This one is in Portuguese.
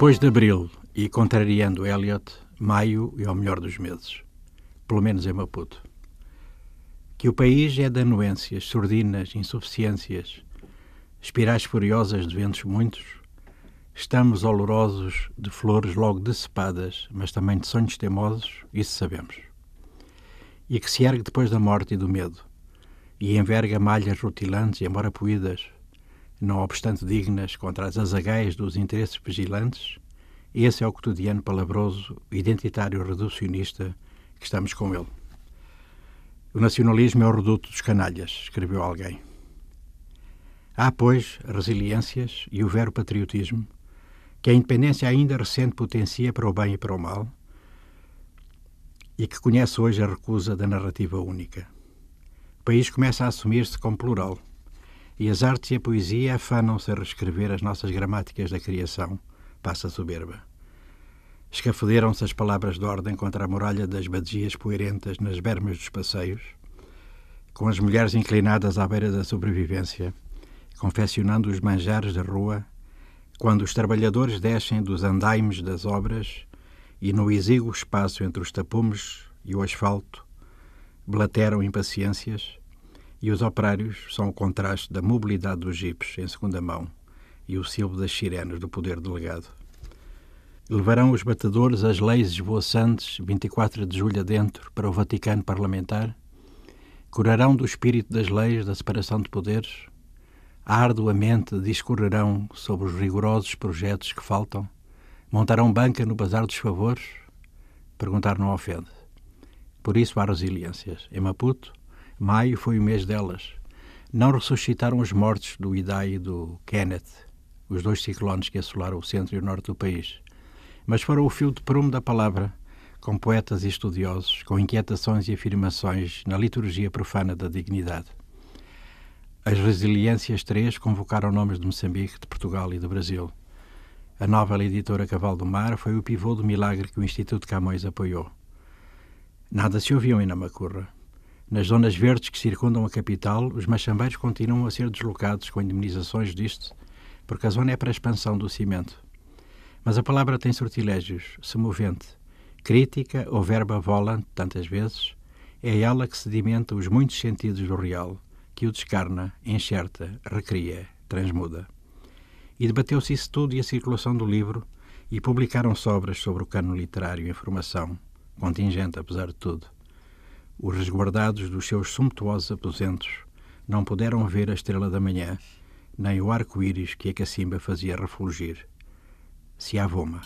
Depois de abril e contrariando Elliot, maio é o melhor dos meses, pelo menos em Maputo. Que o país é de anuências, sordinas, insuficiências, espirais furiosas de ventos muitos, estamos olorosos de flores logo decepadas, mas também de sonhos teimosos, isso sabemos. E que se ergue depois da morte e do medo, e enverga malhas rutilantes, embora poídas, não obstante dignas contra as azagaias dos interesses vigilantes, esse é o cotidiano palabroso, identitário reducionista que estamos com ele. O nacionalismo é o reduto dos canalhas, escreveu alguém. Há, pois, resiliências e o vero patriotismo, que a independência ainda recente potencia para o bem e para o mal, e que conhece hoje a recusa da narrativa única. O país começa a assumir-se como plural e as artes e a poesia afanam-se a reescrever as nossas gramáticas da criação, passa soberba. Escafuderam-se as palavras de ordem contra a muralha das badias poeirentas nas bermas dos passeios, com as mulheres inclinadas à beira da sobrevivência, confeccionando os manjares da rua, quando os trabalhadores descem dos andaimes das obras e no exíguo espaço entre os tapumes e o asfalto, blateram impaciências, e os operários são o contraste da mobilidade dos jipes em segunda mão e o silbo das sirenes do poder delegado. Levarão os batedores as leis esvoaçantes, 24 de julho adentro, para o Vaticano parlamentar? Curarão do espírito das leis da separação de poderes? Arduamente discorrerão sobre os rigorosos projetos que faltam? Montarão banca no bazar dos favores? Perguntar não ofende. Por isso há resiliências. Em Maputo, Maio foi o mês delas. Não ressuscitaram os mortos do Idai e do Kenneth, os dois ciclones que assolaram o centro e o norte do país, mas foram o fio de prumo da palavra, com poetas e estudiosos, com inquietações e afirmações na liturgia profana da dignidade. As Resiliências Três convocaram nomes de Moçambique, de Portugal e do Brasil. A nova editora Cavalo do Mar foi o pivô do milagre que o Instituto Camões apoiou. Nada se ouviu em Namacurra. Nas zonas verdes que circundam a capital, os machambeiros continuam a ser deslocados com indemnizações disto, porque a zona é para a expansão do cimento. Mas a palavra tem sortilégios, semovente. Crítica ou verba volant, tantas vezes, é ela que sedimenta os muitos sentidos do real, que o descarna, enxerta, recria, transmuda. E debateu-se isso tudo e a circulação do livro, e publicaram-se obras sobre o cano literário em formação, contingente apesar de tudo os resguardados dos seus sumptuosos aposentos não puderam ver a estrela da manhã, nem o arco-íris que a cacimba fazia refulgir. Se avoma.